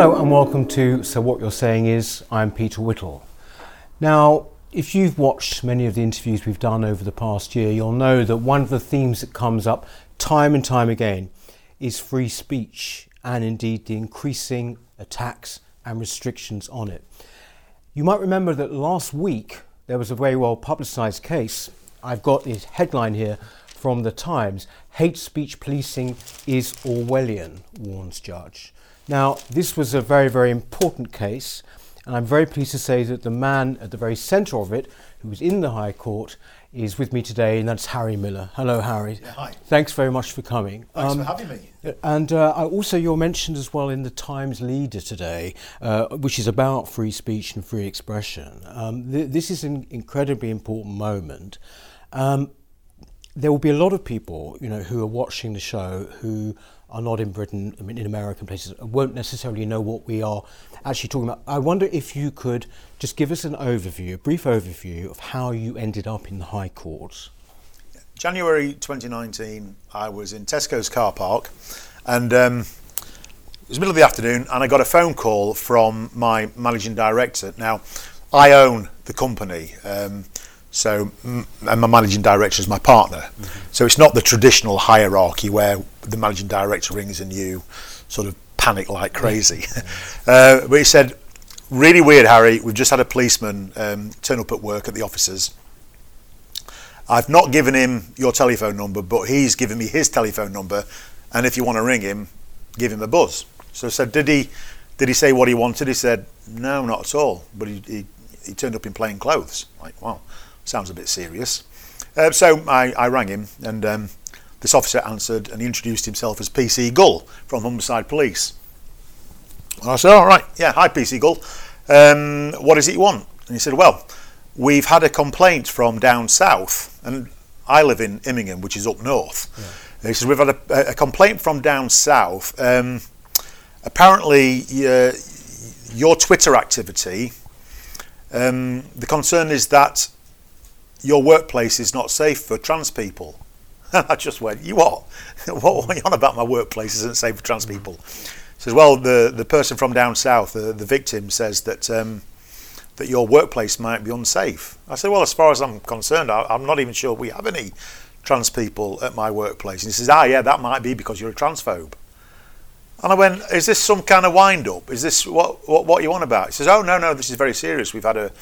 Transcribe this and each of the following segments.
Hello and welcome to So What You're Saying Is. I'm Peter Whittle. Now, if you've watched many of the interviews we've done over the past year, you'll know that one of the themes that comes up time and time again is free speech and indeed the increasing attacks and restrictions on it. You might remember that last week there was a very well publicised case. I've got the headline here from the Times Hate speech policing is Orwellian, warns judge. Now, this was a very, very important case, and I'm very pleased to say that the man at the very centre of it, who was in the High Court, is with me today, and that's Harry Miller. Hello, Harry. Yeah, hi. Thanks very much for coming. Thanks um, for having me. And uh, also, you're mentioned as well in the Times Leader today, uh, which is about free speech and free expression. Um, th- this is an incredibly important moment. Um, there will be a lot of people, you know, who are watching the show who are not in Britain, I mean, in American places, won't necessarily know what we are actually talking about. I wonder if you could just give us an overview, a brief overview of how you ended up in the High Court. January 2019, I was in Tesco's car park, and um, it was middle of the afternoon, and I got a phone call from my managing director. Now, I own the company. Um, so, and my managing director is my partner. Mm-hmm. So it's not the traditional hierarchy where the managing director rings and you sort of panic like crazy. uh, but he said, really weird, Harry. We've just had a policeman um, turn up at work at the offices. I've not given him your telephone number, but he's given me his telephone number. And if you want to ring him, give him a buzz. So I said, did he, did he say what he wanted? He said, no, not at all. But he, he, he turned up in plain clothes. Like, wow. Sounds a bit serious. Uh, so I, I, rang him, and um, this officer answered, and he introduced himself as PC Gul from Humberside Police. And I said, "All right, yeah, hi PC Gul. Um, what is it you want?" And he said, "Well, we've had a complaint from down south, and I live in Immingham, which is up north." Yeah. He says, "We've had a, a complaint from down south. Um, apparently, uh, your Twitter activity." Um, the concern is that your workplace is not safe for trans people. And I just went, you what? what are you on about my workplace isn't safe for trans people? Says, well, the, the person from down south, the, the victim, says that um, that your workplace might be unsafe. I said, well, as far as I'm concerned, I, am not even sure we have any trans people at my workplace. And he says, ah, yeah, that might be because you're a transphobe. And I went, is this some kind of wind up? Is this what, what, what you want about? He says, oh, no, no, this is very serious. We've had a,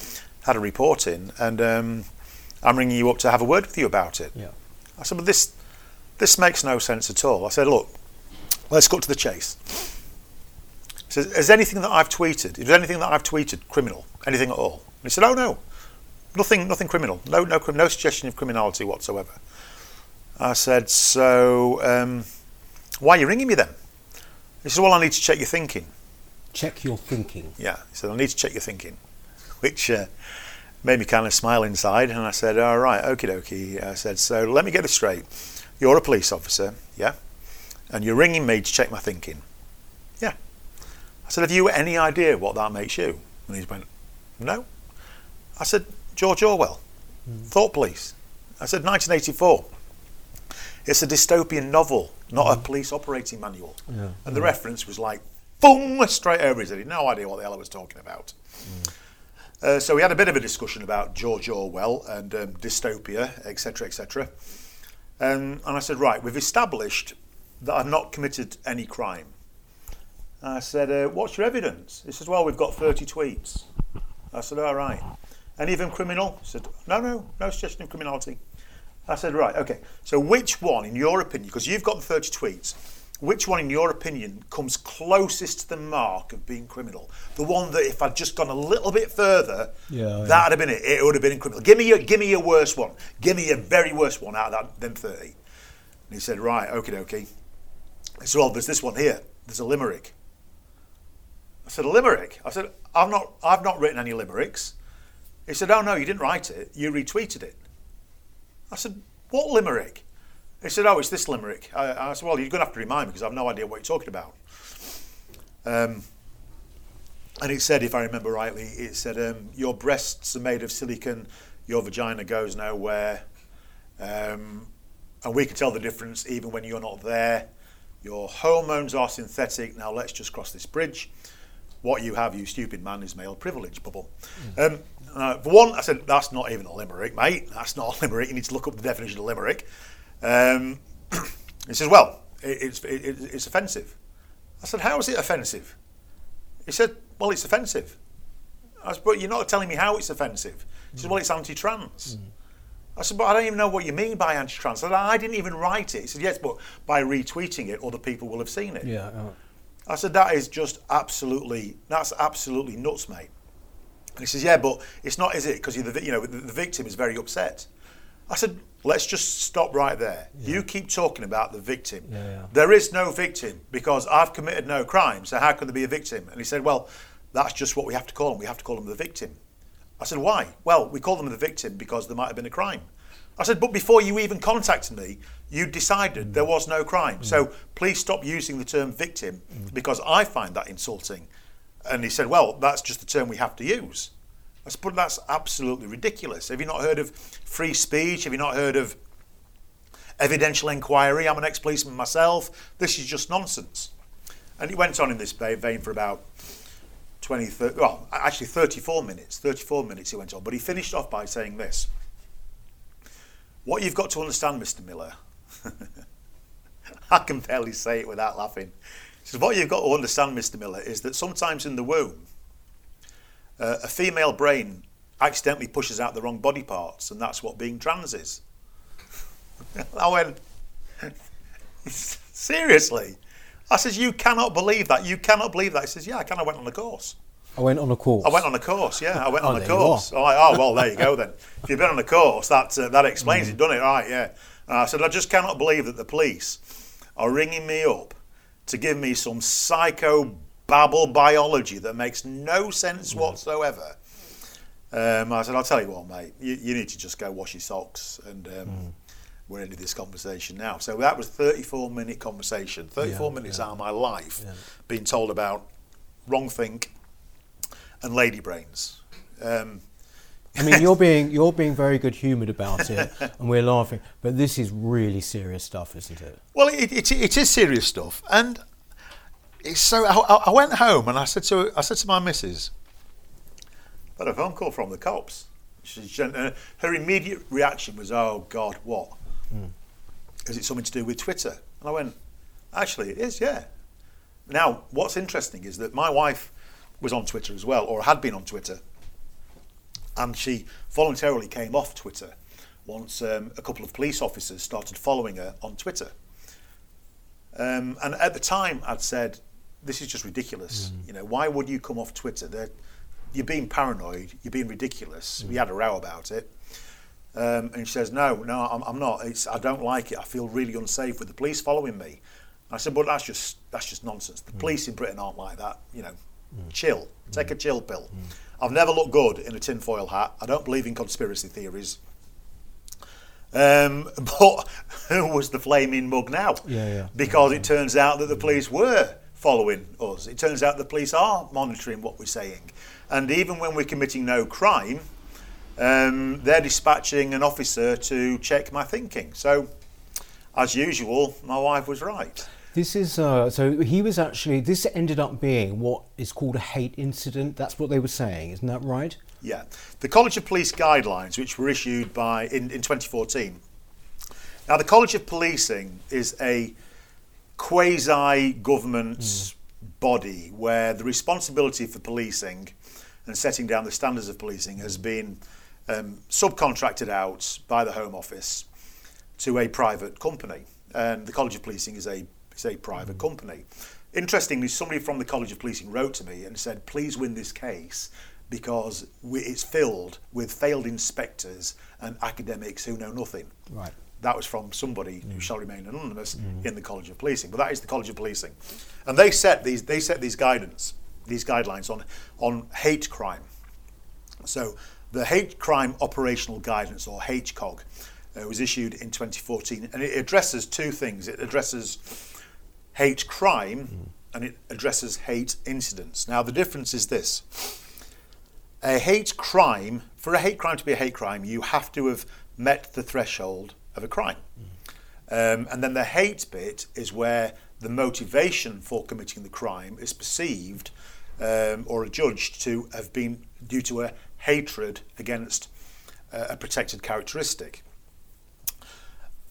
had a report in and um, I'm ringing you up to have a word with you about it. Yeah. I said, but this, this makes no sense at all. I said, look, let's cut to the chase. He says, is anything that I've tweeted, is anything that I've tweeted criminal? Anything at all? And he said, oh no, nothing, nothing criminal. No, no, no suggestion of criminality whatsoever. I said, so um, why are you ringing me then? He said, well, I need to check your thinking. Check your thinking? Yeah. He said, I need to check your thinking. Which uh, made me kind of smile inside. And I said, all right, okie dokie. I said, so let me get this straight. You're a police officer, yeah? And you're ringing me to check my thinking. Yeah. I said, have you any idea what that makes you? And he went, no. I said, George Orwell, mm. Thought Police. I said, 1984. It's a dystopian novel, not mm. a police operating manual. Yeah. And the yeah. reference was like, boom, straight over his head. He had no idea what the hell I was talking about. Mm. Uh, so we had a bit of a discussion about George Orwell and um, dystopia, etc., etc. Um, and I said, right, we've established that I've not committed any crime. I said, uh, what's your evidence? He says, well, we've got 30 tweets. I said, all right. Any of them criminal? He said, no, no, no suggestion of criminality. I said, right, okay. So which one, in your opinion, because you've got the 30 tweets, which one, in your opinion, comes closest to the mark of being criminal? The one that, if I'd just gone a little bit further, yeah, that'd yeah. have been it. It would have been criminal. Give me your, give me your worst one. Give me your very worst one out of that, them thirty. And he said, right, okay, okay. He said, well, there's this one here. There's a limerick. I said, a limerick. I said, I've not, I've not written any limericks. He said, oh no, you didn't write it. You retweeted it. I said, what limerick? He said, "Oh, it's this limerick." I, I said, "Well, you're going to have to remind me because I've no idea what you're talking about." Um, and it said, if I remember rightly, it said, um, "Your breasts are made of silicon, your vagina goes nowhere, um, and we can tell the difference even when you're not there. Your hormones are synthetic. Now let's just cross this bridge. what you have, you stupid man, is male privilege bubble. Um, uh, for one, I said, that's not even a limerick, mate. That's not a limerick. You need to look up the definition of limerick. Um, he says, well, it, it's, it, it's offensive. I said, how is it offensive? He said, well, it's offensive. I said, but you're not telling me how it's offensive. He said, well, it's anti-trans. I said, but I don't even know what you mean by anti-trans. I said, I didn't even write it. He said, yes, but by retweeting it, other people will have seen it. Yeah. uh, I said, that is just absolutely, that's absolutely nuts, mate. And he says, yeah, but it's not, is it? Because the, you know, the, the victim is very upset. I said, let's just stop right there. You keep talking about the victim. Yeah, yeah. There is no victim because I've committed no crime, so how can there be a victim? And he said, well, that's just what we have to call them. We have to call them the victim. I said, why? Well, we call them the victim because there might have been a crime. I said, but before you even contacted me, you decided there was no crime. So mm. please stop using the term victim mm. because I find that insulting. And he said, well, that's just the term we have to use. I but that's absolutely ridiculous. Have you not heard of free speech? Have you not heard of evidential inquiry? I'm an ex policeman myself. This is just nonsense. And he went on in this vein for about 20, 30, well, actually 34 minutes. 34 minutes he went on. But he finished off by saying this What you've got to understand, Mr. Miller, I can barely say it without laughing. He says, What you've got to understand, Mr. Miller, is that sometimes in the womb, uh, a female brain accidentally pushes out the wrong body parts, and that's what being trans is. I went, seriously? I says, you cannot believe that. You cannot believe that. He says, yeah, I can. I went on the course. I went on a course. I went on the course. Yeah, I went Oh, on you course. Oh, oh, well, there you go then. If you've been on the course, that uh, that explains Mm. it, doesn't it? Right? Yeah. And I said, I just cannot believe that the police are ringing me up to give me some psycho babble biology that makes no sense Mm. whatsoever. Um, I said, I'll tell you what, mate. You, you need to just go wash your socks, and um, Mm. we're into this conversation now. So that was 34 minute conversation. 34 Yeah, minutes yeah. out of my life Yeah. being told about wrong think and lady brains. Um, I mean, you're being you're being very good humoured about it, and we're laughing. But this is really serious stuff, isn't it? Well, it, it, it is serious stuff, and it's so. I, I went home and I said to I said to my missus, "Got a phone call from the cops." She, she- uh, her immediate reaction was, "Oh God, what? Is it something to do with Twitter?" And I went, "Actually, it is. Yeah." Now, what's interesting is that my wife was on Twitter as well, or had been on Twitter, and she voluntarily came off Twitter once um, a couple of police officers started following her on Twitter. Um, and at the time, I'd said, "This is just ridiculous. Mm. You know, why would you come off Twitter? They're, you're being paranoid. You're being ridiculous." Mm. We had a row about it, um, and she says, "No, no, I'm, I'm not. It's, I don't like it. I feel really unsafe with the police following me." I said, "But that's just that's just nonsense. The mm. police in Britain aren't like that. You know, chill. Take a chill pill. I've never looked good in a tinfoil hat. I don't believe in conspiracy theories." Um, but who was the flaming mug now? Yeah, yeah. Because it turns out that the police were following us. It turns out the police are monitoring what we're saying. And even when we're committing no crime, um, they're dispatching an officer to check my thinking. So, as usual, my wife was right. This is uh, so he was actually this ended up being what is called a hate incident. That's what they were saying, isn't that right? Yeah. The College of Police guidelines, which were issued by in, in 2014. Now, the College of Policing is a quasi government body where the responsibility for policing and setting down the standards of policing has been um, subcontracted out by the Home Office to a private company. And the College of Policing is a, is a private company. Interestingly, somebody from the College of Policing wrote to me and said, please win this case because we, it's filled with failed inspectors and academics who know nothing. Right. That was from somebody who mm. shall remain anonymous mm. in the College of Policing, but that is the College of Policing, and they set these they set these guidance these guidelines on on hate crime. So the hate crime operational guidance or HCOG uh, was issued in 2014, and it addresses two things. It addresses hate crime mm. and it addresses hate incidents. Now the difference is this: a hate crime for a hate crime to be a hate crime, you have to have met the threshold of a crime. Um, and then the hate bit is where the motivation for committing the crime is perceived um, or adjudged to have been due to a hatred against uh, a protected characteristic.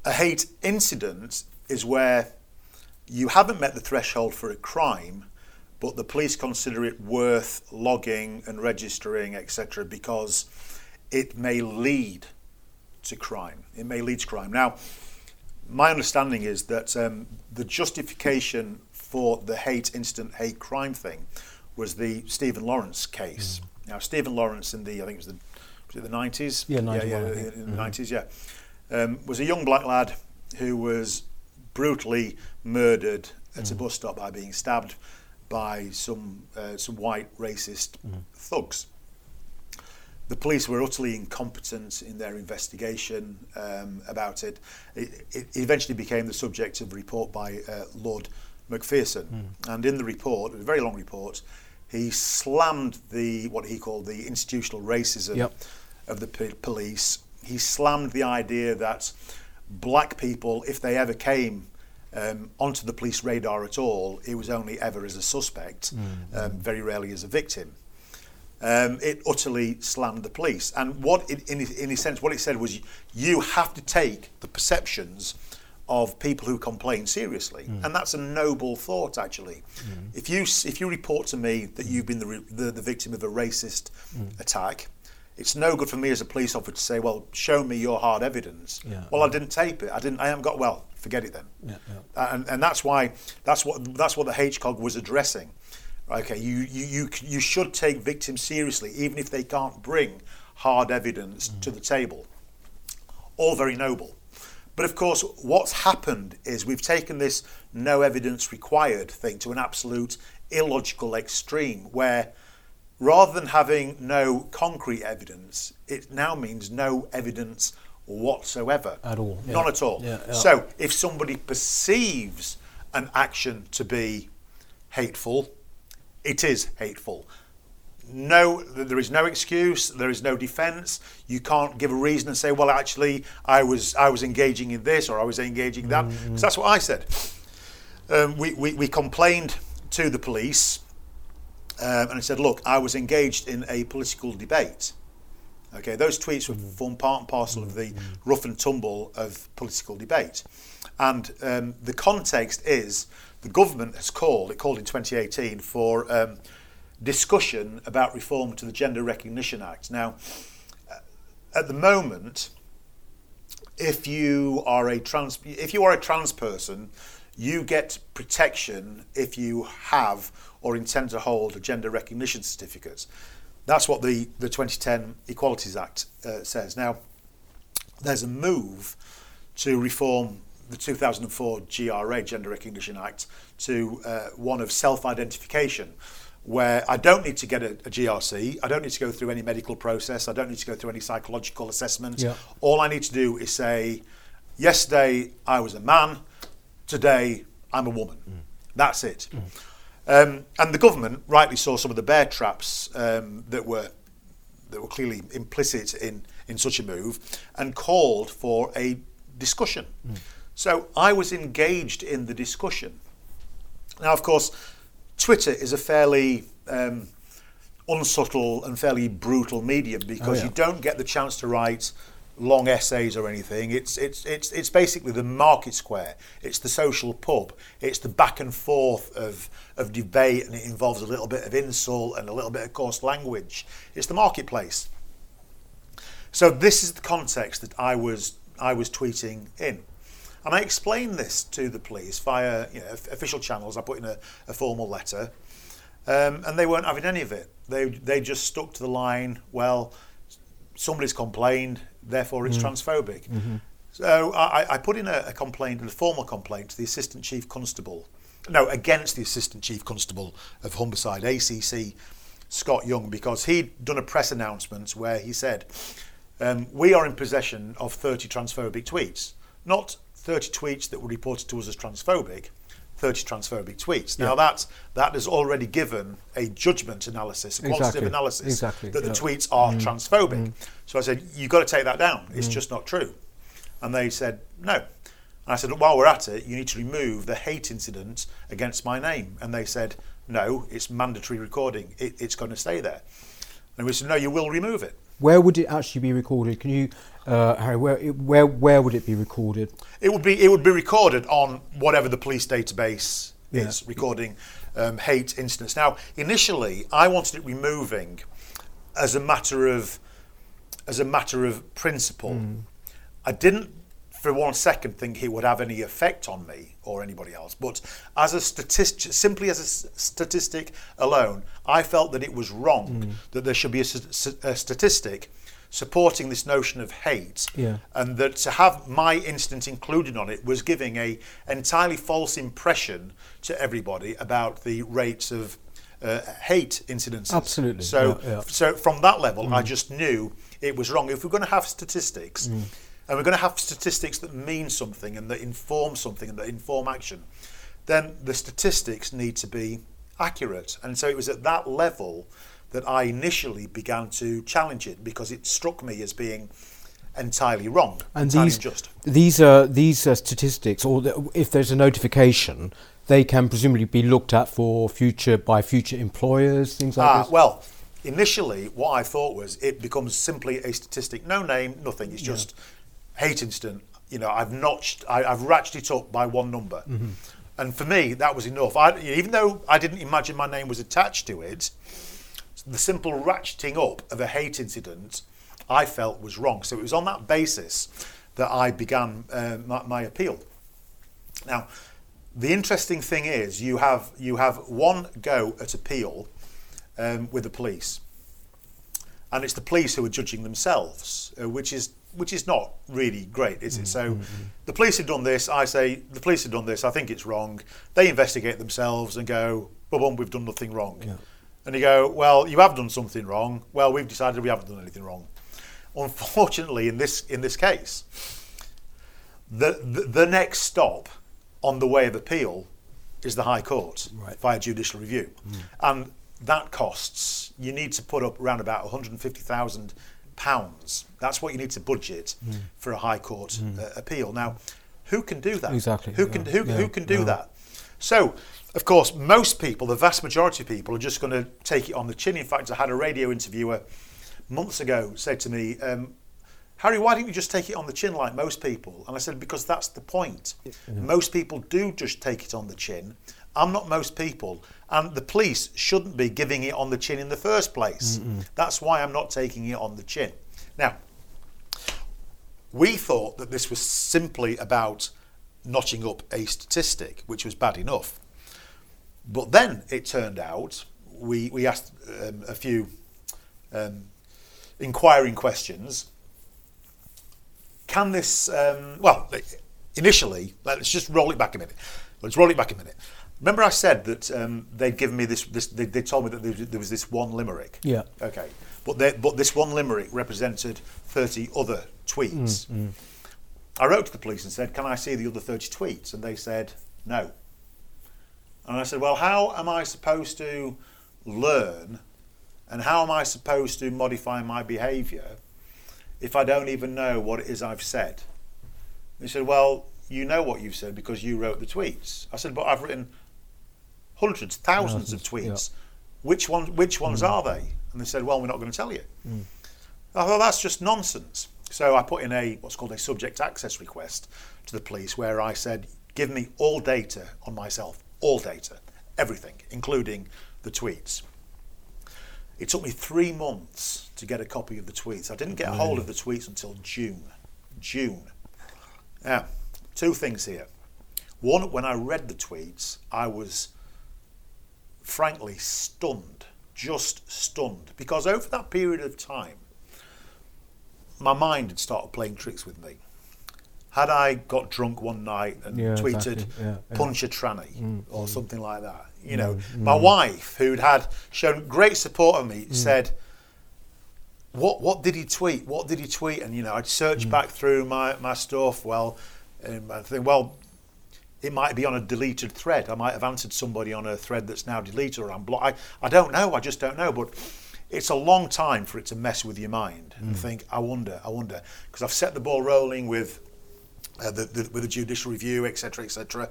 A hate incident is where you haven't met the threshold for a crime, but the police consider it worth logging and registering, etc., because it may lead to crime. It may lead to crime. Now, my understanding is that um, the justification for the hate incident, hate crime thing was the Stephen Lawrence case. Mm. Now, Stephen Lawrence in the, I think it was the, was it the 90s? Yeah, 91, yeah, yeah, in the mm-hmm. 90s, yeah. Um, was a young black lad who was brutally murdered at mm. a bus stop by being stabbed by some uh, some white racist mm. thugs. The police were utterly incompetent in their investigation um, about it. it. it. eventually became the subject of a report by uh, Lord Macpherson, mm. and in the report, a very long report, he slammed the what he called the institutional racism yep. of the p- police. He slammed the idea that black people, if they ever came um, onto the police radar at all, it was only ever as a suspect, mm. um, very rarely as a victim. Um, it utterly slammed the police. And what, it, in, in a sense, what it said was you have to take the perceptions of people who complain seriously, mm. and that's a noble thought actually. Mm. If you if you report to me that you've been the the, the victim of a racist mm. attack, it's no good for me as a police officer to say, "Well, show me your hard evidence." Yeah. Well, I didn't tape it. I didn't. I haven't got. Well, forget it then. Yeah, yeah. And and that's why that's what that's what the HCOG was addressing. Okay, you you you, you should take victims seriously, even if they can't bring hard evidence mm. to the table. All very noble. But of course, what's happened is we've taken this no evidence required thing to an absolute illogical extreme where rather than having no concrete evidence, it now means no evidence whatsoever. At all. Yeah. None at all. Yeah, yeah. So if somebody perceives an action to be hateful, it is hateful no, there is no excuse. There is no defence. You can't give a reason and say, "Well, actually, I was I was engaging in this or I was engaging in that," because mm-hmm. that's what I said. Um, we, we, we complained to the police, um, and I said, "Look, I was engaged in a political debate." Okay, those tweets were mm-hmm. form part and parcel of the mm-hmm. rough and tumble of political debate, and um, the context is the government has called. It called in 2018 for um, discussion about reform to the Gender Recognition Act. Now, at the moment, if you are a trans if you are a trans person, you get protection if you have or intend to hold a gender recognition certificate. That's what the, the 2010 Equalities Act uh, says. Now, there's a move to reform the 2004 GRA, Gender Recognition Act, to uh, one of self identification where I don't need to get a, a, GRC, I don't need to go through any medical process, I don't need to go through any psychological assessment. Yeah. All I need to do is say, yesterday I was a man, today I'm a woman. Mm. That's it. Mm. Um, and the government rightly saw some of the bear traps um, that were that were clearly implicit in, in such a move and called for a discussion. Mm. So I was engaged in the discussion. Now, of course, Twitter is a fairly um, unsubtle and fairly brutal medium because oh, yeah. you don't get the chance to write long essays or anything. It's it's it's it's basically the market square. It's the social pub. It's the back and forth of of debate, and it involves a little bit of insult and a little bit of coarse language. It's the marketplace. So this is the context that I was I was tweeting in. And I explained this to the police via you know, official channels. I put in a, a formal letter, um, and they weren't having any of it. They they just stuck to the line. Well, somebody's complained, therefore it's mm. transphobic. Mm-hmm. So I, I, put in a, a complaint, a formal complaint to the assistant chief constable. No, against the assistant chief constable of Humberside, ACC Scott Young, because he'd done a press announcement where he said, um, "We are in possession of 30 transphobic tweets." Not 30 tweets that were reported to us as transphobic, 30 transphobic tweets. Now yeah. that that has already given a judgment analysis, a quantitative exactly. analysis exactly. that the tweets are mm. transphobic. Mm. So I said, you've got to take that down. It's mm. just not true. And they said, no. And I said, while we're at it, you need to remove the hate incident against my name. And they said, no, it's mandatory recording. It, it's going to stay there. And we said, no, you will remove it. Where would it actually be recorded? Can you, uh, Harry, where, where, where would it be recorded? It would be, it would be recorded on whatever the police database yeah. is recording um, hate incidents. Now, initially, I wanted it removing as a matter of, as a matter of principle. Mm. I didn't for one second think it would have any effect on me or anybody else. But as a statistic, simply as a statistic alone, I felt that it was wrong mm. that there should be a, a, statistic supporting this notion of hate, yeah. and that to have my incident included on it was giving a entirely false impression to everybody about the rates of uh, hate incidents. Absolutely. So, yeah, yeah. so from that level, mm. I just knew it was wrong. If we're going to have statistics. Mm and we're going to have statistics that mean something and that inform something and that inform action, then the statistics need to be accurate. And so it was at that level that I initially began to challenge it because it struck me as being entirely wrong, and entirely these, unjust. These are these are statistics, or the, if there's a notification, they can presumably be looked at for future by future employers, things like this. Well, initially, what I thought was it becomes simply a statistic, no name, nothing. It's just hate incident, you know, I've notched, I, have ratcheted it up by one number. Mm-hmm. And for me, that was enough. I, even though I didn't imagine my name was attached to it, the simple ratcheting up of a hate incident I felt was wrong. So it was on that basis that I began uh, my, my, appeal. Now, the interesting thing is you have you have one go at appeal um, with the police, and it's the police who are judging themselves, uh, which is which is not really great, is it? Mm, so mm, mm. the police have done this. I say the police have done this. I think it's wrong. They investigate themselves and go, "Boom, we've done nothing wrong." Yeah. And you go, "Well, you have done something wrong." Well, we've decided we haven't done anything wrong. Unfortunately, in this in this case, the the, the next stop on the way of appeal is the High Court right. via judicial review, mm. and that costs. You need to put up around about 150,000 pounds. That's what you need to budget mm. for a High Court mm. uh, appeal. Now, who can do that? Exactly. Who can who, yeah. who can do yeah. that? So, of course, most people, the vast majority of people, are just going to take it on the chin. In fact, I had a radio interviewer months ago said to me, um, Harry, why don't you just take it on the chin like most people? And I said, because that's the point. Yeah. Most people do just take it on the chin. I'm not most people. And the police shouldn't be giving it on the chin in the first place. Mm-mm. That's why I'm not taking it on the chin. Now, we thought that this was simply about notching up a statistic, which was bad enough. But then it turned out we, we asked um, a few um, inquiring questions. Can this, um, well, initially, let's just roll it back a minute. Let's roll it back a minute. Remember, I said that um, they'd given me this. this they, they told me that there was, this one limerick. Yeah. Okay. But they, but this one limerick represented thirty other tweets. Mm, mm. I wrote to the police and said, "Can I see the other thirty tweets?" And they said, "No." And I said, "Well, how am I supposed to learn, and how am I supposed to modify my behaviour if I don't even know what it is I've said?" They said, "Well." You know what you've said because you wrote the tweets. I said, but I've written hundreds, thousands, of tweets. Yeah. Which one? Which ones mm. are they? And they said, well, we're not going to tell you. Mm. I thought that's just nonsense. So I put in a what's called a subject access request to the police, where I said, give me all data on myself, all data, everything, including the tweets. It took me three months to get a copy of the tweets. I didn't get a mm-hmm. hold of the tweets until June. June. Now, two things here. One, when I read the tweets, I was frankly stunned, just stunned, because over that period of time, my mind had started playing tricks with me. Had I got drunk one night and yeah, tweeted exactly. yeah, yeah. punch a tranny mm, or mm. something like that, you know, mm, my mm. wife, who'd had shown great support of me, Mm. said, "What what did he tweet? What did he tweet?" And you know, I'd search Mm. back through my my stuff. Well, um, I think, well, it might be on a deleted thread. I might have answered somebody on a thread that's now deleted or I'm blocked. I, I don't know. I just don't know. But it's a long time for it to mess with your mind and think, I wonder, I wonder. Because I've set the ball rolling with uh, the, the, with the judicial review, etc., etc.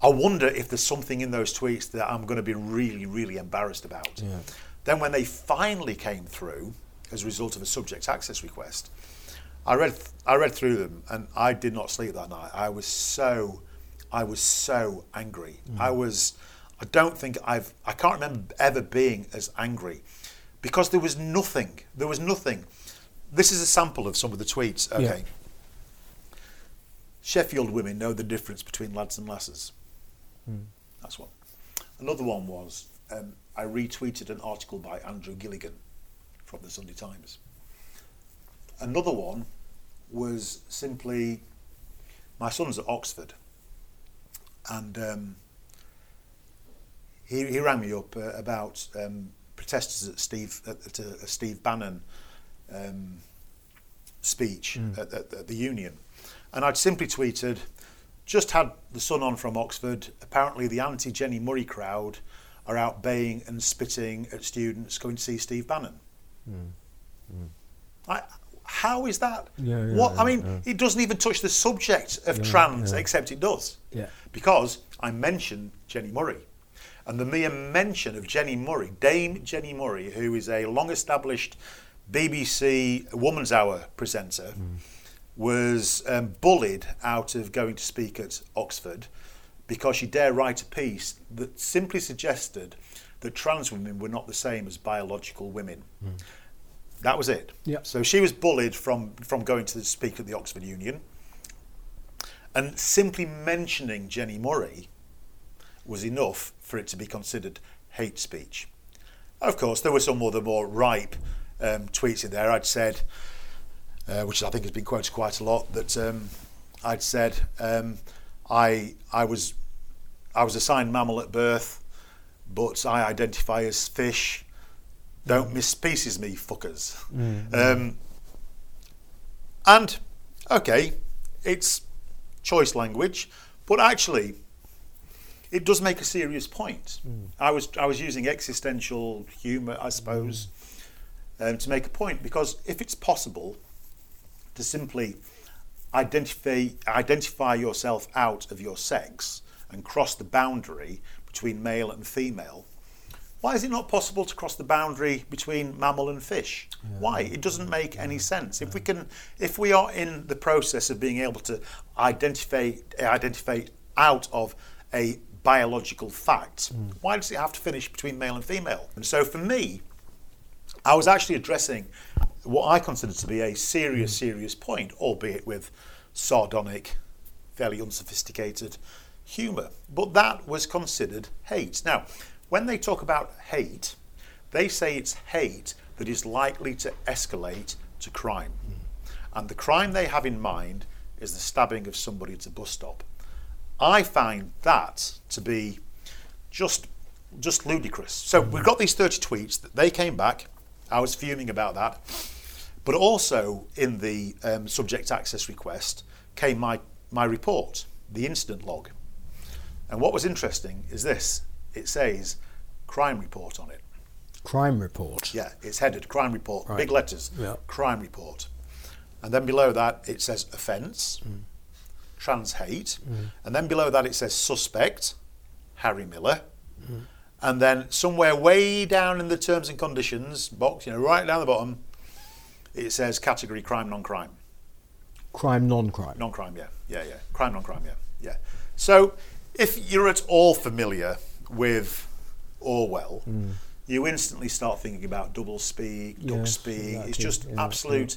I wonder if there's something in those tweets that I'm going to be really, really embarrassed about. Yeah. Then, when they finally came through as a result of a subject access request, I read I read through them and I did not sleep that night. I was so I was so angry. I was I don't think I've I can't remember ever being as angry because there was nothing. There was nothing. This is a sample of some of the tweets. Okay. Sheffield women know the difference between lads and lasses. That's one. Another one was um, I retweeted an article by Andrew Gilligan from the Sunday Times. Another one was simply my son's at Oxford, and um, he, he rang me up uh, about um, protesters at Steve at, at a, a Steve Bannon um, speech at, at, at the Union, and I'd simply tweeted, just had the son on from Oxford. Apparently, the anti Jenni Murray crowd are out baying and spitting at students going to see Steve Bannon. Mm, mm. I, how is that? Yeah, yeah, what I mean, yeah. it doesn't even touch the subject of Yeah, trans, yeah. except it does. Yeah. Because I mentioned Jenni Murray. And the mere mention of Jenni Murray, Dame Jenni Murray, who is a long established BBC Woman's Hour presenter, mm. Was um, bullied out of going to speak at Oxford because she dare write a piece that simply suggested that trans women were not the same as biological women. That was it. Yeah. So she was bullied from, from going to speak at the Oxford Union. And simply mentioning Jenni Murray was enough for it to be considered hate speech. Of course, there were some other more ripe um, tweets in there. I'd said, uh, which I think has been quoted quite a lot, that um, I'd said um, I I was I was assigned mammal at birth, but I identify as fish. Don't miss species me, fuckers. Um, and okay, it's choice language, but actually, it does make a serious point. I was I was using existential humour, I suppose, um, to make a point because if it's possible to simply identify identify yourself out of your sex and cross the boundary between male and female, why is it not possible to cross the boundary between mammal and fish? Why? It doesn't make any sense. If we can, if we are in the process of being able to identify identify out of a biological fact, hmm. why does it have to finish between male and female? And so for me, I was actually addressing what I consider to be a serious, mm. serious point, albeit with sardonic, fairly unsophisticated humour. But that was considered hate. Now, when they talk about hate, they say it's hate that is likely to escalate to crime. Mm. And the crime they have in mind is the stabbing of somebody at a bus stop. I find that to be just just ludicrous. So we've mm. got these 30 tweets that they came back. I was fuming about that. But also in the um, subject access request came my, my report, the incident log. And what was interesting is this it says crime report on it. Crime report. Yeah, it's headed crime report, Right. big letters, Yeah. crime report. And then below that it says offence, Mm. trans hate. And then below that it says suspect, Harry Miller. Mm. And then somewhere way down in the terms and conditions box, you know, right down the bottom, it says category crime, non crime. Crime, non-crime. Non crime, yeah. Yeah, yeah. Crime, non crime, yeah. Yeah. So if you're at all familiar with Orwell, mm. you instantly start thinking about double speak, duck Yes, speak. that It's just yeah, absolute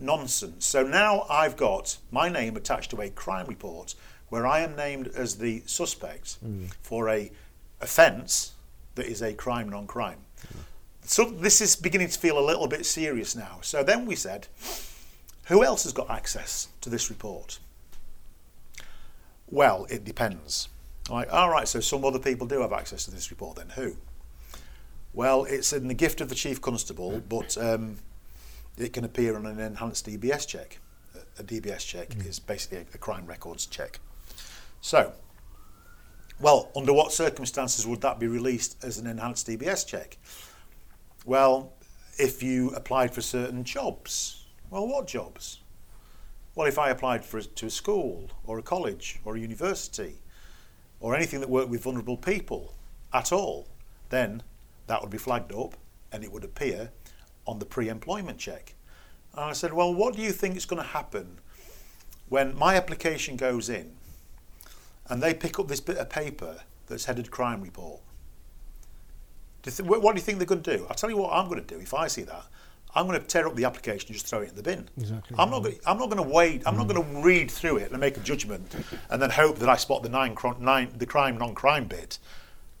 nonsense. So now I've got my name attached to a crime report where I am named as the suspect mm. for a offence that is a crime, non crime. So this is beginning to feel a little bit serious now. So then we said, who else has got access to this report? Well, it depends. Like, all right, so some other people do have access to this report. Then who? Well, it's in the gift of the chief constable, but um, it can appear on an enhanced DBS check. A- DBS check is basically a, a crime records check. So, well, under what circumstances would that be released as an enhanced DBS check? Well, if you applied for certain jobs. Well, what jobs? Well, if I applied for to a school or a college or a university or anything that worked with vulnerable people at all, then that would be flagged up and it would appear on the pre-employment check. And I said, well, what do you think is going to happen when my application goes in and they pick up this bit of paper that's headed crime report? Do th- what do you think they're going to do? I'll tell you what I'm going to do if I see that. I'm going to tear up the application and just throw it in the bin. Exactly. I'm not. Going, I'm not going to wait. I'm not mm. going to read through it and make a judgment, and then hope that I spot the nine, nine the crime non-crime bit,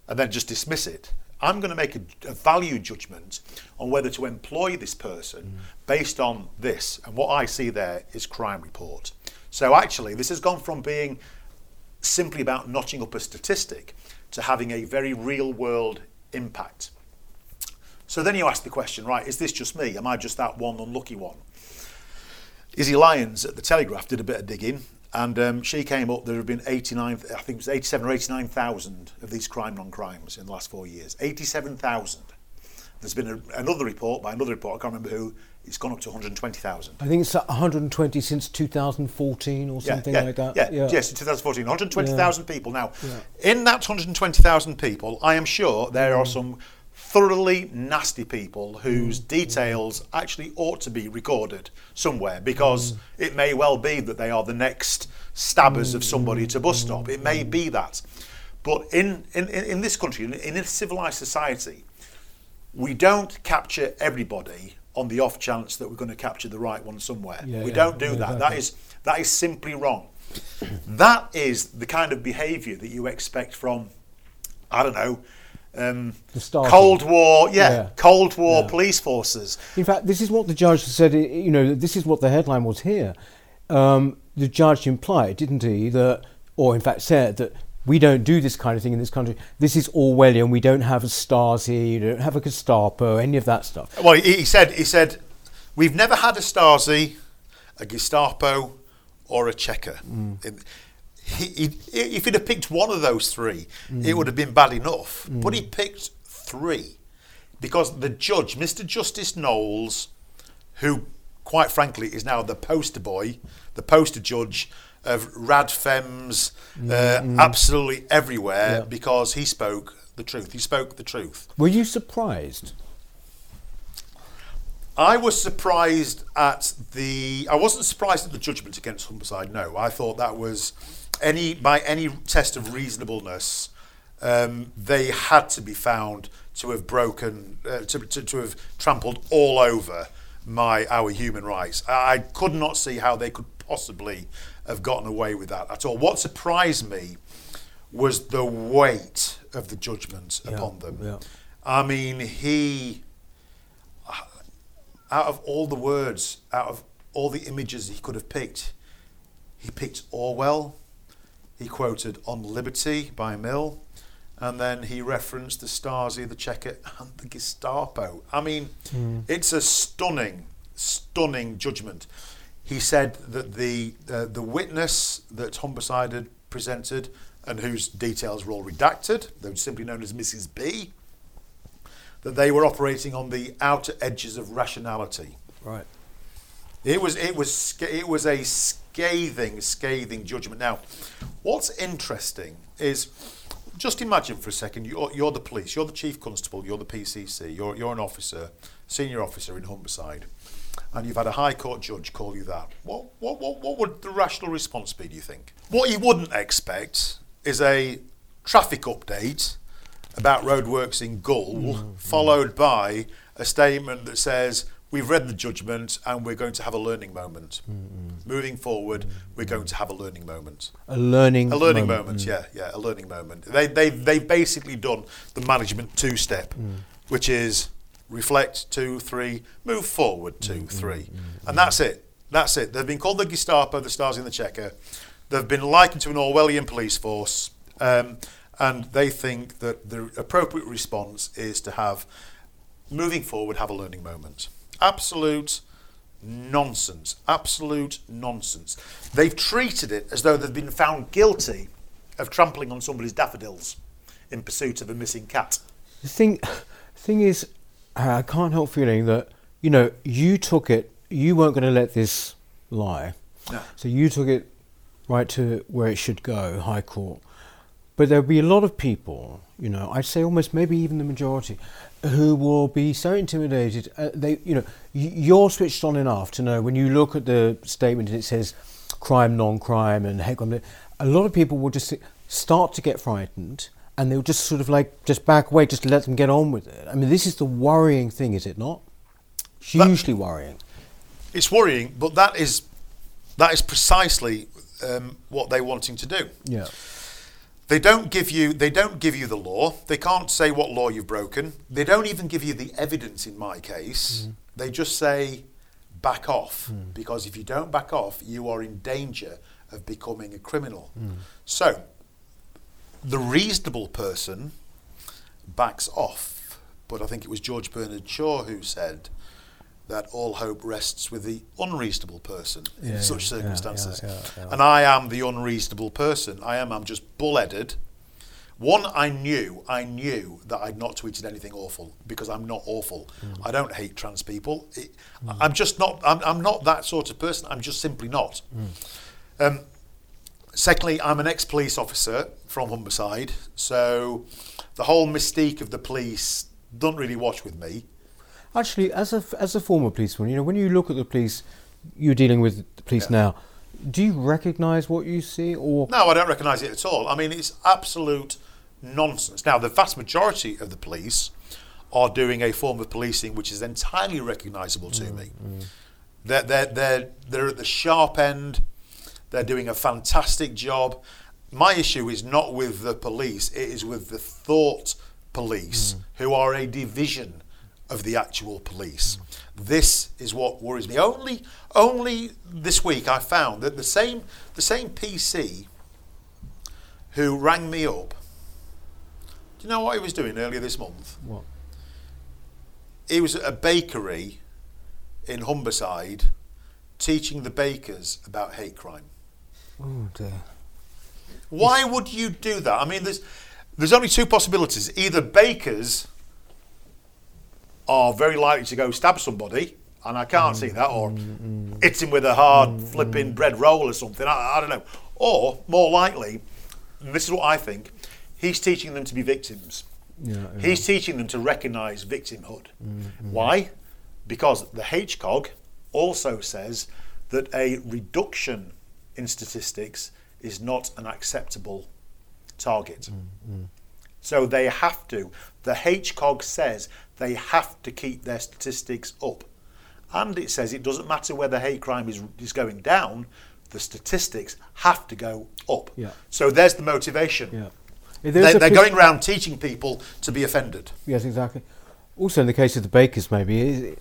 and then just dismiss it. I'm going to make a, a value judgment on whether to employ this person mm. based on this, and what I see there is crime report. So actually, this has gone from being simply about notching up a statistic to having a very real world impact. So then you ask the question, right, is this just me? Am I just that one unlucky one? Izzy Lyons at the Telegraph did a bit of digging, and um, she came up. There have been 89, I think it was 87 or 89,000 of these crime non-crimes in the last four years. 87,000. There's been a, another report by another report. I can't remember who. It's gone up to 120,000. I think it's 120 since 2014 or something yeah, like that. Yeah, yeah. yes, in 2014, 120,000 people. Now, Yeah. in that 120,000 people, I am sure there Mm. are some thoroughly nasty people whose Mm. details actually ought to be recorded somewhere because Mm. it may well be that they are the next stabbers of somebody to bus stop. It may be that. But in, in, in this country, in, in a civilized society, we don't capture everybody on the off chance that we're going to capture the right one somewhere. Yeah, we yeah, don't do yeah, that. That is that is simply wrong. that is the kind of behaviour that you expect from, I don't know, um. Cold War, yeah, Yeah. Cold War Yeah. police forces. In fact, this is what the judge said. You know, this is what the headline was here. Um, the judge implied, didn't he, that, or in fact said that we don't do this kind of thing in this country. This is Orwellian. We don't have a Stasi. You don't have a Gestapo. Any of that stuff. Well, he, he said he said we've never had a Stasi, a Gestapo, or a Cheka. Mm. In- He, he, if he'd have picked one of those three, it mm. would have been bad enough. Mm. But he picked three because the judge, Mr. Justice Knowles, who, quite frankly, is now the poster boy, the poster judge of radfems uh, absolutely everywhere Yeah. because he spoke the truth. He spoke the truth. Were you surprised? I was surprised at the. I wasn't surprised at the judgment against Humberside. No, I thought that was any by any test of reasonableness. Um, they had to be found to have broken, uh, to, to, to have trampled all over my our human rights. I could not see how they could possibly have gotten away with that at all. What surprised me was the weight of the judgment Yeah, upon them. yeah. I mean, he out of all the words, out of all the images he could have picked, he picked Orwell. He quoted On Liberty by Mill. And then he referenced the Stasi, the Cheka, and the Gestapo. I mean, hmm. it's a stunning, stunning judgment. He said that the uh, the witness that Humberside had presented, and whose details were all redacted, they were simply known as Mrs. B, that they were operating on the outer edges of rationality. Right. It was it was it was a scathing scathing judgment. Now, what's interesting is just imagine for a second you're, you're the police, you're the chief constable, you're the PCC, you're you're an officer, senior officer in Humberside, and you've had a high court judge call you that. What what what, what would the rational response be? Do you think? What you wouldn't expect is a traffic update about roadworks in Hull, mm-hmm. followed by a statement that says, We've read the judgment and we're going to have a learning moment. Mm-hmm. Moving forward, we're going to have a learning moment. A learning. A learning moment, yeah, yeah, a learning moment. They, they, they've basically done the management two step, mm. which is reflect, two, three, move forward, two, mm, mm, three. Mm, and that's it. That's it. They've been called the Gestapo, the Stars in the Cheka. They've been likened to an Orwellian police force. Um, and they think that the appropriate response is to have, moving forward, have a learning moment. Absolute nonsense. Absolute nonsense. They've treated it as though they've been found guilty of trampling on somebody's daffodils in pursuit of a missing cat. The thing, thing is, I can't help feeling that you know you took it. You weren't going to let this lie. No. So you took it right to where it should go, High Court. But there'll be a lot of people, you know, I'd say almost maybe even the majority, who will be so intimidated. Uh, they, you know, you're switched on enough to know when you look at the statement and it says crime, non-crime, and hate crime. A lot of people will just start to get frightened, and they'll just sort of like just back away, just to let them get on with it. I mean, this is the worrying thing, is it not? Hugely worrying. It's worrying, but that is that is precisely um, what they're wanting to do. Yeah. They don't give you they don't give you the law. They can't say what law you've broken. They don't even give you the evidence in my case. Mm-hmm. They just say back off mm. because if you don't back off, you are in danger of becoming a criminal. Mm. So, the reasonable person backs off. But I think it was George Bernard Shaw who said that all hope rests with the unreasonable person Yeah, in such circumstances. yeah, yeah. And I am the unreasonable person. I am. I'm just bullheaded. One, I knew, I knew that I'd not tweeted anything awful because I'm not awful. Mm. I don't hate trans people. It, I'm just not. I'm, I'm not that sort of person. I'm just simply not. Mm. Um, secondly, I'm an ex-police officer from Humberside, so the whole mystique of the police don't really watch with me. Actually, as a as a former policeman, you know, when you look at the police, you're dealing with the police Yeah. now. Do you recognise what you see, or No, I don't recognise it at all. I mean, it's absolute nonsense. Now, the vast majority of the police are doing a form of policing which is entirely recognisable to mm, me. Mm. They're, they're, they're, they're at the sharp end, they're doing a fantastic job. My issue is not with the police, it is with the thought police, mm. who are a division of the actual police. This is what worries me. Only, only this week I found that the same, the same PC who rang me up. Do you know what he was doing earlier this month? what? He was at a bakery in Humberside, teaching the bakers about hate crime. Oh dear. Why would you do that? I mean, there's there's only two possibilities. Either bakers are very likely to go stab somebody, and I can't see that, or hit him with a hard flipping bread roll or something. I, I don't know. Or more likely, this is what I think, he's teaching them to be victims. Yeah, yeah. He's teaching them to recognise victimhood. Why? Because the HCOG also says that a reduction in statistics is not an acceptable target. Mm, mm. So they have to. The HCOG says they have to keep their statistics up. And it says it doesn't matter whether hate crime is, is going down, the statistics have to go up. Yeah. So there's the motivation. Yeah. They, they're going around teaching people to be offended. Yes, exactly. Also, in the case of the bakers, maybe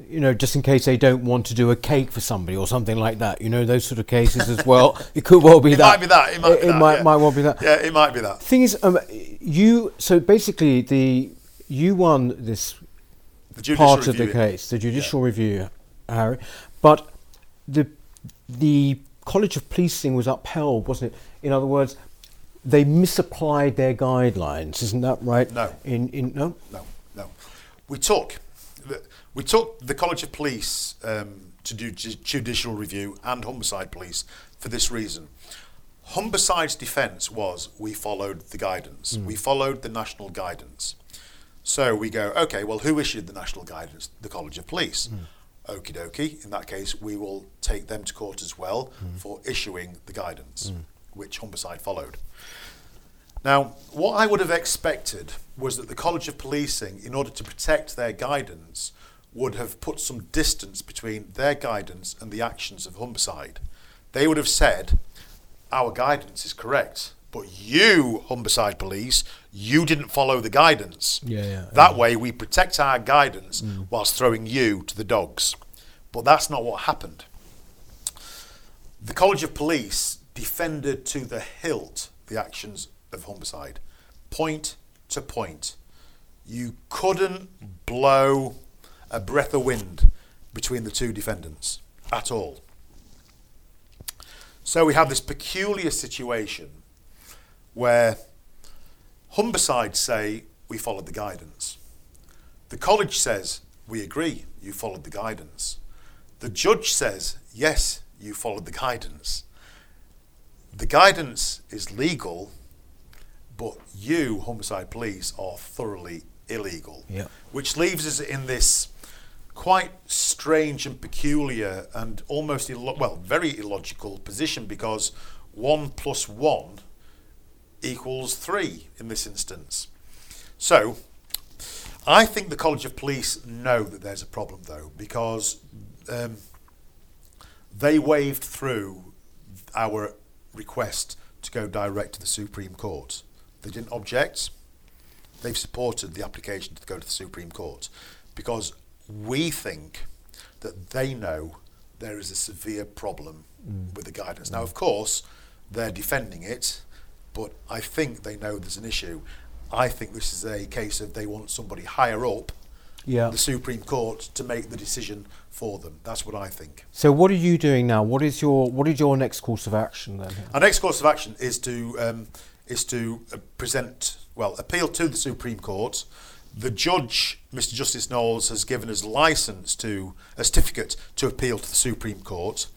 you know, just in case they don't want to do a cake for somebody or something like that. You know, those sort of cases as well. It could well be It that. might be that. It might be that. might, yeah. might well be that. Yeah, it might be that. Thing is, um, you so basically the you won this part of the case, the judicial review, Harry, but the the College of Policing was upheld, wasn't it? In other words, they misapplied their guidelines, isn't that right? No. In in no. No, no. We took we took the College of Police um, to do ju- judicial review and Humberside Police for this reason. Humberside's defence was we followed the guidance. Hmm. We followed the national guidance. So we go, okay, well, who issued the national guidance? The College of Police. Hmm. Okie dokie. In that case, we will take them to court as well hmm. for issuing the guidance, which Humberside followed. Now, what I would have expected was that the College of Policing, in order to protect their guidance, would have put some distance between their guidance and the actions of Humberside. They would have said, Our guidance is correct, but you, Humberside Police, you didn't follow the guidance. Yeah, yeah, That way, we protect our guidance mm. whilst throwing you to the dogs. But that's not what happened. The College of Police defended to the hilt the actions of Humberside, point to point. You couldn't blow a breath of wind between the two defendants at all. So we have this peculiar situation where Humberside say we followed the guidance. The college says we agree you followed the guidance. The judge says yes, you followed the guidance. The guidance is legal, but you, Humberside police, are thoroughly illegal. Yeah. Which leaves us in this quite strange and peculiar and almost illo- well, very illogical position because one plus one equals three in this instance. So, I think the College of Police know that there's a problem though because um, they waved through our request to go direct to the Supreme Court. They didn't object. They've supported the application to go to the Supreme Court because we think that they know there is a severe problem with the guidance. Now, of course, they're defending it, but I think they know there's an issue. I think this is a case of they want somebody higher up Yeah. the Supreme Court to make the decision for them. That's what I think. So what are you doing now? What is your what is your next course of action then? Our next course of action is to um, is to uh, present, well, appeal to the Supreme Court. The judge, Mr. Justice Knowles, has given us license to a certificate to appeal to the Supreme Court.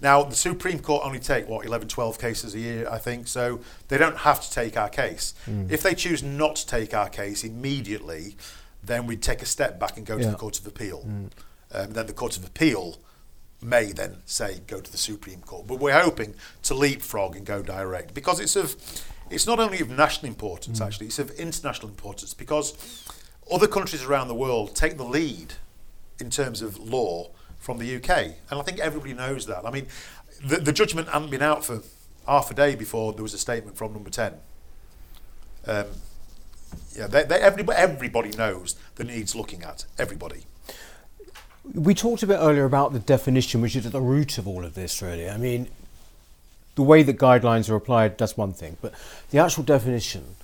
Now, the Supreme Court only take what 11, 12 cases a year, I think, so they don't have to take our case. Hmm. If they choose not to take our case immediately, then we'd take a step back and go to the Court of Appeal. Hmm. Um, then the Court of Appeal may then say go to the Supreme Court. But we're hoping to leapfrog and go direct because it's of it's not only of national importance hmm. actually, it's of international importance because other countries around the world take the lead in terms of law from the UK. And I think everybody knows that. I mean, the, the judgment hadn't been out for half a day before there was a statement from number 10. Um, yeah, they, they, everybody, everybody knows that it needs looking at. Everybody. We talked a bit earlier about the definition, which is at the root of all of this, really. I mean, the way that guidelines are applied, that's one thing, but the actual definition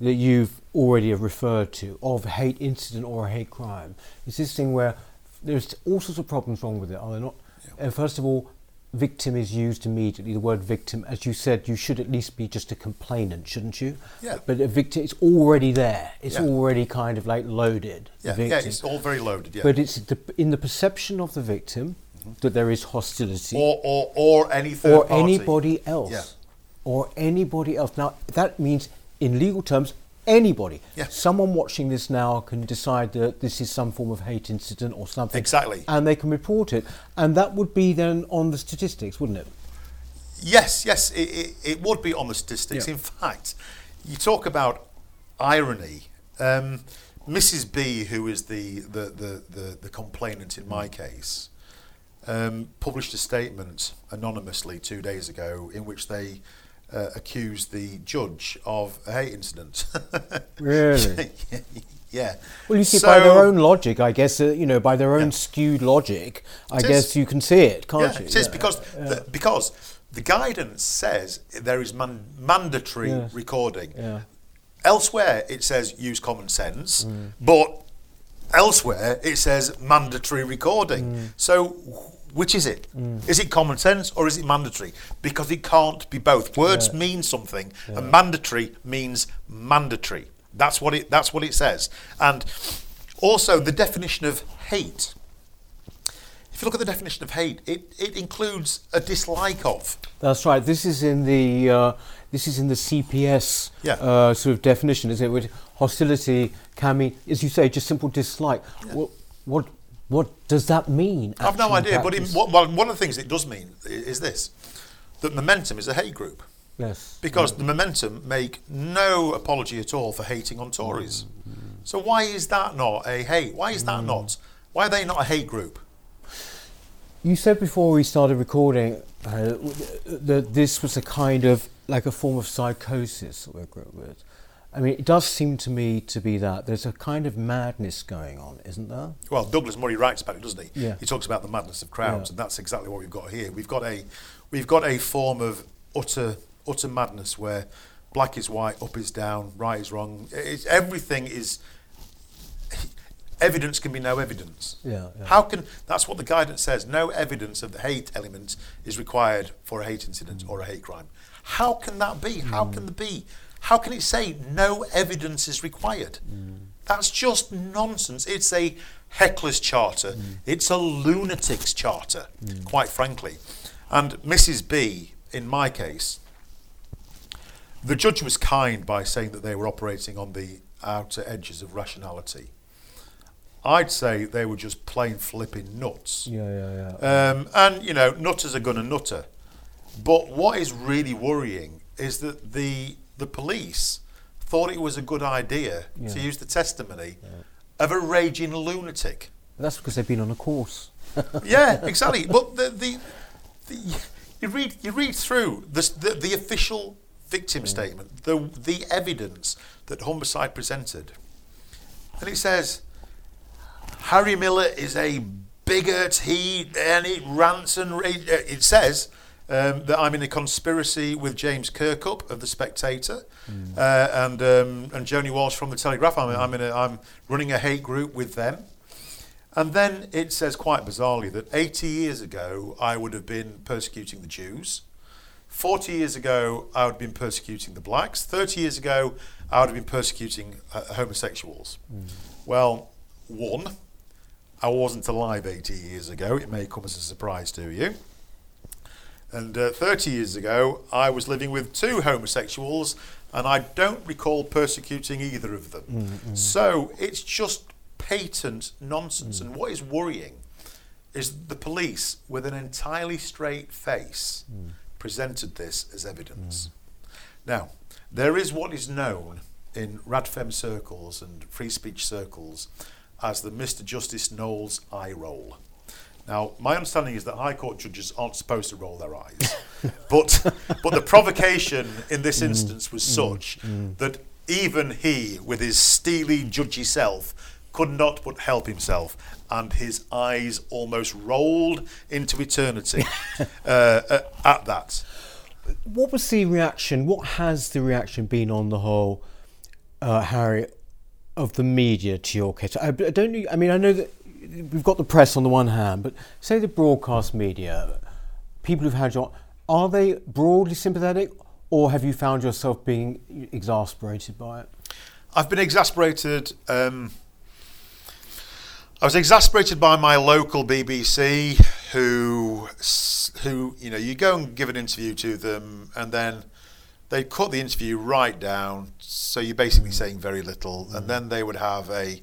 that you've already referred to of hate incident or a hate crime is this thing where there's all sorts of problems wrong with it, are there not? Uh, first of all, victim is used immediately. The word victim, as you said, you should at least be just a complainant, shouldn't you? Yeah. But a victim, it's already there. It's Yeah. already kind of like loaded. Yeah, yeah it's all very loaded. Yeah. But it's the, in the perception of the victim that there is hostility, or, or, or any third or party. anybody else, Yeah. or anybody else. Now that means, in legal terms, anybody. Yeah. Someone watching this now can decide that this is some form of hate incident or something. Exactly. And they can report it, and that would be then on the statistics, wouldn't it? Yes, yes, it, it, it would be on the statistics. Yeah. In fact, you talk about irony. Um, Mrs. B, who is the, the, the, the, the complainant in my case, um, published a statement anonymously two days ago in which they uh, accused the judge of a hate incident. Really? yeah. Well, you see, by their own logic, I guess, uh, you know, by their own Yeah. skewed logic, I It is. guess you can see it, can't yeah, you? It is Yeah. because the, because the guidance says there is man, mandatory Yes. recording. Yeah. Elsewhere it says use common sense, Mm. but elsewhere it says mandatory recording. Mm. So which is it? Is it common sense or is it mandatory? Because it can't be both. Words Yeah. mean something, and mandatory means mandatory. That's what it. That's what it says. And also the definition of hate. If you look at the definition of hate, it, it includes a dislike of. That's right. This is in the uh, this is in the CPS Yeah. uh, sort of definition, is it? With hostility can mean, as you say, just simple dislike. What what what does that mean? I've no idea, but in, well, one of the things it does mean is this: that Momentum is a hate group yes, because the Momentum make no apology at all for hating on Tories. So why is that not a hate? Why is that not? Why are they not a hate group? you said before we started recording uh, that this was a kind of like a form of psychosis that we're with. I mean, it does seem to me to be that there's a kind of madness going on, isn't there? Well, Douglas Murray writes about it, doesn't he? Yeah. He talks about the madness of crowds, Yeah. and that's exactly what we've got here. We've got a, we've got a form of utter, utter madness where black is white, up is down, right is wrong. It's, everything is. Evidence can be no evidence. Yeah, yeah. How can that's what the guidance says? No evidence of the hate element is required for a hate incident or a hate crime. How can that be? How hmm. can there be? How can it say no evidence is required? That's just nonsense. It's a heckler's charter. It's a lunatic's charter, quite frankly. And Mrs. B, in my case, the judge was kind by saying that they were operating on the outer edges of rationality. I'd say they were just plain flipping nuts. Yeah, yeah, yeah. Um, and, you know, nutters are going to nutter. But what is really worrying is that the, the police thought it was a good idea Yeah. to use the testimony of a raging lunatic. That's because they've been on a course. yeah, exactly. But the, the, the you read you read through this, the the official victim statement, the the evidence that Humberside presented, and it says Harry Miller is a bigot. He and it rants and uh, it says. Um, that I'm in a conspiracy with James Kirkup of the Spectator, uh, and um, and Joni Walsh from the Telegraph. I'm, I'm in a, I'm running a hate group with them. And then it says quite bizarrely that 80 years ago I would have been persecuting the Jews. 40 years ago I would have been persecuting the blacks. 30 years ago I would have been persecuting uh, homosexuals. Well, one, I wasn't alive 80 years ago. It may come as a surprise to you. And uh, 30 years ago, I was living with two homosexuals, and I don't recall persecuting either of them. Mm, mm. So it's just patent nonsense. Mm. And what is worrying is the police, with an entirely straight face, presented this as evidence. Now, there is what is known in Radfem circles and free speech circles as the Mr. Justice Knowles eye roll. Now, my understanding is that High Court judges aren't supposed to roll their eyes, but but the provocation in this instance was such that even he, with his steely, judgy self, could not but help himself, and his eyes almost rolled into eternity uh, uh, at that. What was the reaction? What has the reaction been on the whole, uh, Harry, of the media to your case? I, I don't. I mean, I know that we've got the press on the one hand, but say the broadcast media, people who've had your, are they broadly sympathetic, or have you found yourself being exasperated by it? I've been exasperated. Um, I was exasperated by my local BBC, who, who you know, you go and give an interview to them, and then they cut the interview right down, so you're basically saying very little, and then they would have a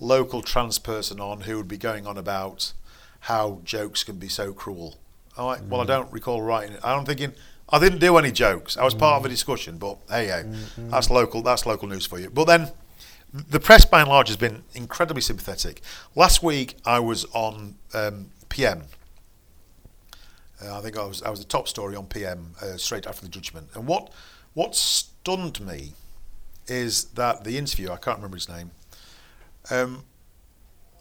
local trans person on who would be going on about how jokes can be so cruel. I'm like, well, I don't recall writing it. I'm thinking I didn't do any jokes. I was part of a discussion, but hey, hey, that's local. That's local news for you. But then the press by and large has been incredibly sympathetic. Last week I was on um, PM. Uh, I think I was I was the top story on PM uh, straight after the judgment. And what what stunned me is that the interviewer I can't remember his name. Um,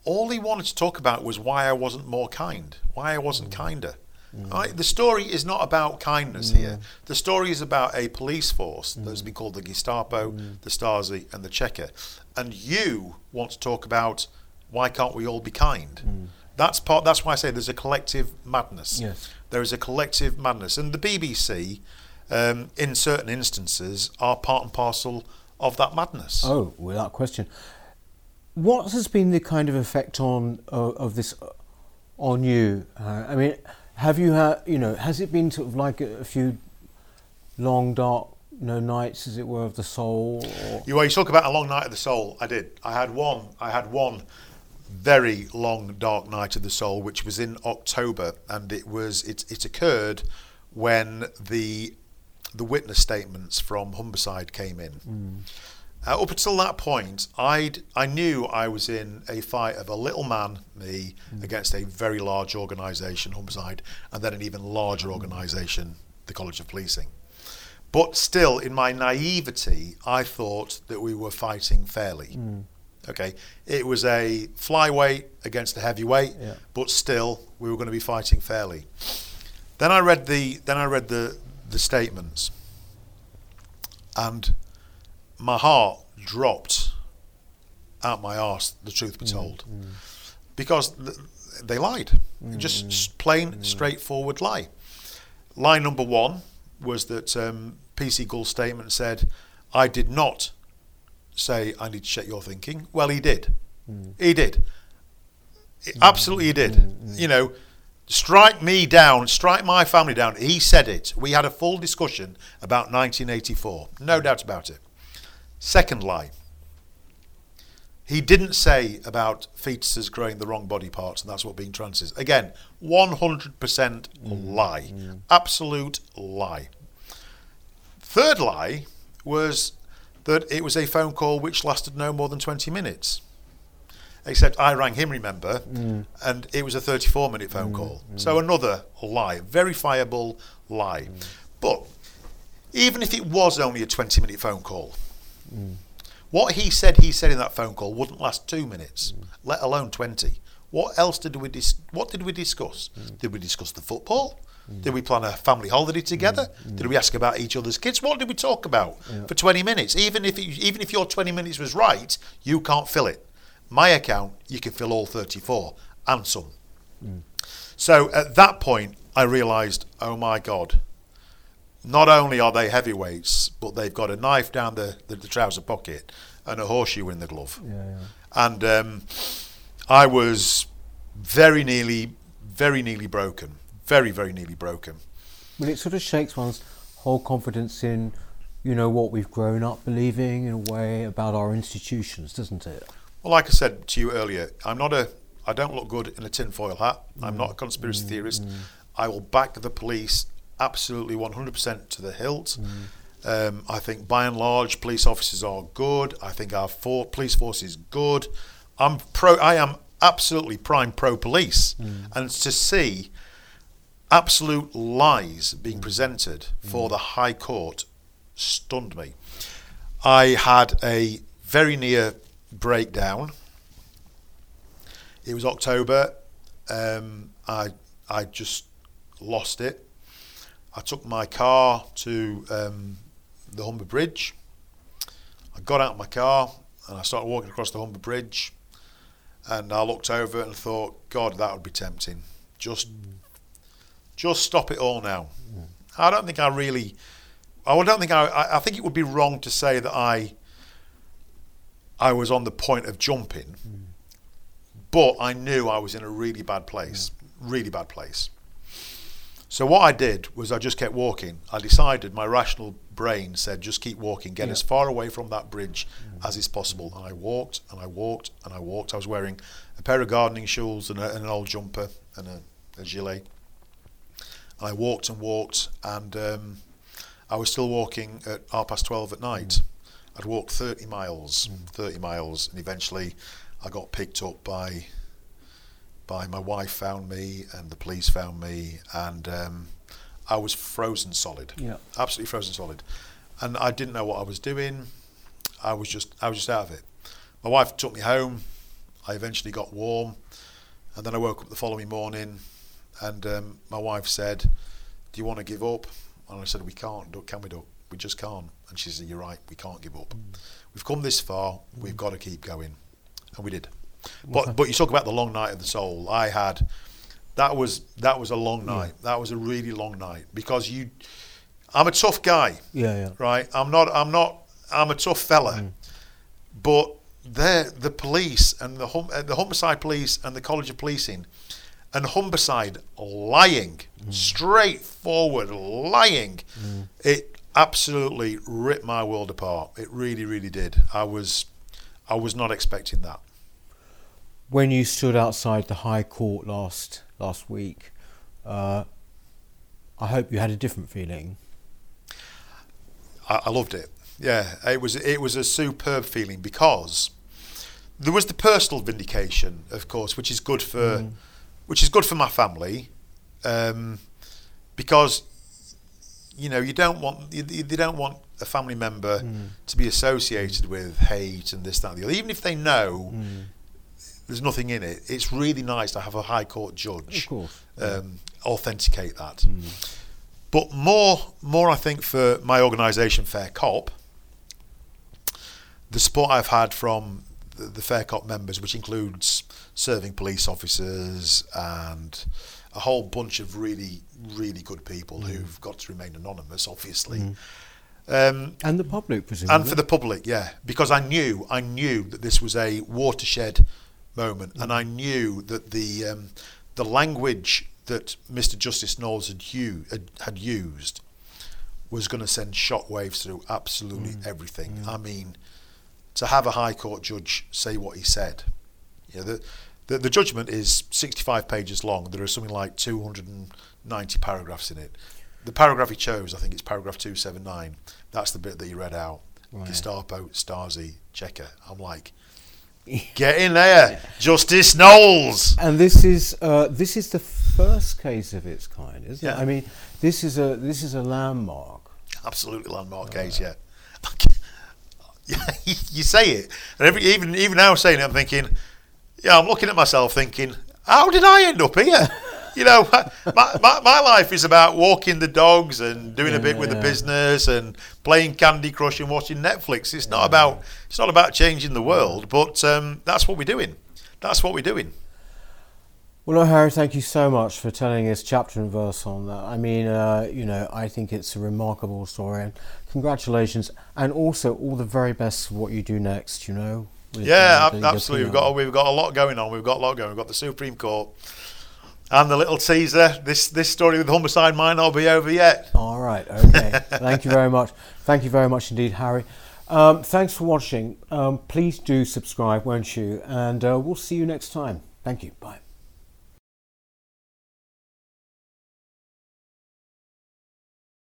all he wanted to talk about was why I wasn't more kind, why I wasn't mm. kinder. Mm. I, the story is not about kindness mm. here. The story is about a police force that's been called the Gestapo, the Stasi, and the Cheka. And you want to talk about why can't we all be kind? That's part. That's why I say there's a collective madness. Yes. There is a collective madness, and the BBC, um, in certain instances, are part and parcel of that madness. Oh, without question. What has been the kind of effect on of, of this uh, on you? Uh, I mean, have you had you know has it been sort of like a, a few long dark you know, nights, as it were, of the soul? Or, You, well, you talk about a long night of the soul. I did. I had one. I had one very long dark night of the soul, which was in October, and it was it it occurred when the the witness statements from Humberside came in. Uh, up until that point, I'd I knew I was in a fight of a little man, me, against a very large organisation, Humberside, and then an even larger organisation, the College of Policing. But still, in my naivety, I thought that we were fighting fairly. Okay, it was a flyweight against a heavyweight, Yeah. but still, we were going to be fighting fairly. Then I read the then I read the the statements, and my heart dropped out my arse. The truth be mm, told, mm. because th- they lied. Just mm. s- plain, straightforward lie. Lie number one was that um, PC Gul's statement said, "I did not say I need to check your thinking." Well, he did. He did. Absolutely, he did. You know, strike me down, strike my family down. He said it. We had a full discussion about 1984. No doubt about it. Second lie. He didn't say about fetuses growing the wrong body parts, and that's what being trans is. Again, 100% lie. Mm, mm. Absolute lie. Third lie was that it was a phone call which lasted no more than 20 minutes. Except I rang him, remember, mm. and it was a 34 minute phone call. So another lie, verifiable lie. But even if it was only a 20 minute phone call, what he said he said in that phone call wouldn't last two minutes, let alone 20. What else did we dis- what did we discuss? Did we discuss the football? Did we plan a family holiday together? Did we ask about each other's kids? What did we talk about for 20 minutes? Even if it, even if your 20 minutes was right, you can't fill it. My account, you can fill all 34 and some. Mm. So at that point, I realised, oh my God, not only are they heavyweights, but they've got a knife down the, the, the trouser pocket and a horseshoe in the glove. Yeah, yeah. And um, I was very nearly, very nearly broken. Very, very nearly broken. Well, it sort of shakes one's whole confidence in, you know, what we've grown up believing in a way about our institutions, doesn't it? Well, like I said to you earlier, I'm not a. I don't look good in a tinfoil hat. I'm not a conspiracy theorist. I will back the police absolutely 100% to the hilt. Um, I think by and large, police officers are good. I think our for- police force is good. I'm pro. I am absolutely prime pro police, and to see absolute lies being presented for the High Court stunned me. I had a very near breakdown. It was October. Um, I I just lost it. I took my car to um, the Humber Bridge. I got out of my car and I started walking across the Humber Bridge. And I looked over and thought, God, that would be tempting. Just, just stop it all now. I don't think I really. I don't think I. I- I think it would be wrong to say that I. I was on the point of jumping, but I knew I was in a really bad place, really bad place. So what I did was I just kept walking. I decided my rational brain said just keep walking, get Yeah. as far away from that bridge as is possible. And I walked and I walked and I walked. I was wearing a pair of gardening shoes and, a, and an old jumper and a, a gilet. And I walked and walked and um, I was still walking at half past twelve at night. I'd walked thirty miles, thirty miles, and eventually I got picked up by by my wife found me and the police found me and um, I was frozen solid. Yeah. absolutely frozen solid. And I didn't know what I was doing. I was just I was just out of it. My wife took me home. I eventually got warm. And then I woke up the following morning and um, my wife said do you want to give up? And I said we can't can we Duck? we just can't. And she said you're right we can't give up. We've come this far. We've got to keep going. And we did but but you talk about the long night of the soul. I had that was that was a long night. That was a really long night because you. I'm a tough guy, Yeah, yeah. right? I'm not. I'm not. I'm a tough fella, mm. but they're the police and the hum, the Humberside police and the College of Policing, and Humberside lying, mm. straightforward lying. Mm. It absolutely ripped my world apart. It really, really did. I was, I was not expecting that. When you stood outside the High Court last last week, uh, I hope you had a different feeling. I, I loved it. Yeah, it was it was a superb feeling because there was the personal vindication, of course, which is good for which is good for my family, um, because you know you don't want you, you don't want a family member to be associated with hate and this that and the other, even if they know. There's nothing in it. It's really nice to have a high court judge um, authenticate that. But more, more, I think for my organisation, Fair Cop, the support I've had from the, the Fair Cop members, which includes serving police officers and a whole bunch of really, really good people who've got to remain anonymous, obviously. Um, And the public, presumably. and for the public, yeah, because I knew, I knew that this was a watershed moment, and I knew that the um, the language that Mr. Justice Knowles had, u- had, had used was going to send shockwaves through absolutely Mm. everything. I mean, to have a High Court judge say what he said, you know, the, the, the judgment is 65 pages long. There are something like 290 paragraphs in it. The paragraph he chose, I think it's paragraph 279. That's the bit that he read out. Right. Gestapo, Stasi, Cheka. I'm like, get in there, Justice Knowles. And this is uh, this is the first case of its kind, isn't Yeah. it? I mean, this is a this is a landmark. Absolutely landmark case, yeah. you say it, and every, even even now saying it, I'm thinking, yeah, I'm looking at myself thinking, how did I end up here? You know, my, my, my life is about walking the dogs and doing a bit with the business and playing Candy Crush and watching Netflix. It's not about it's not about changing the world, but um, that's what we're doing. That's what we're doing. Well, look, Harry, thank you so much for telling us chapter and verse on that. I mean, uh, you know, I think it's a remarkable story, and congratulations, and also all the very best for what you do next. You know. with, Yeah, uh, absolutely. We've got we've got a lot going on. We've got a lot going. We've got the Supreme Court and the little teaser. This this story with Humberside might not be over yet. All right. Okay. Thank you very much. Thank you very much indeed, Harry. Um, thanks for watching. Um, please do subscribe, won't you? And uh, we'll see you next time. Thank you. Bye.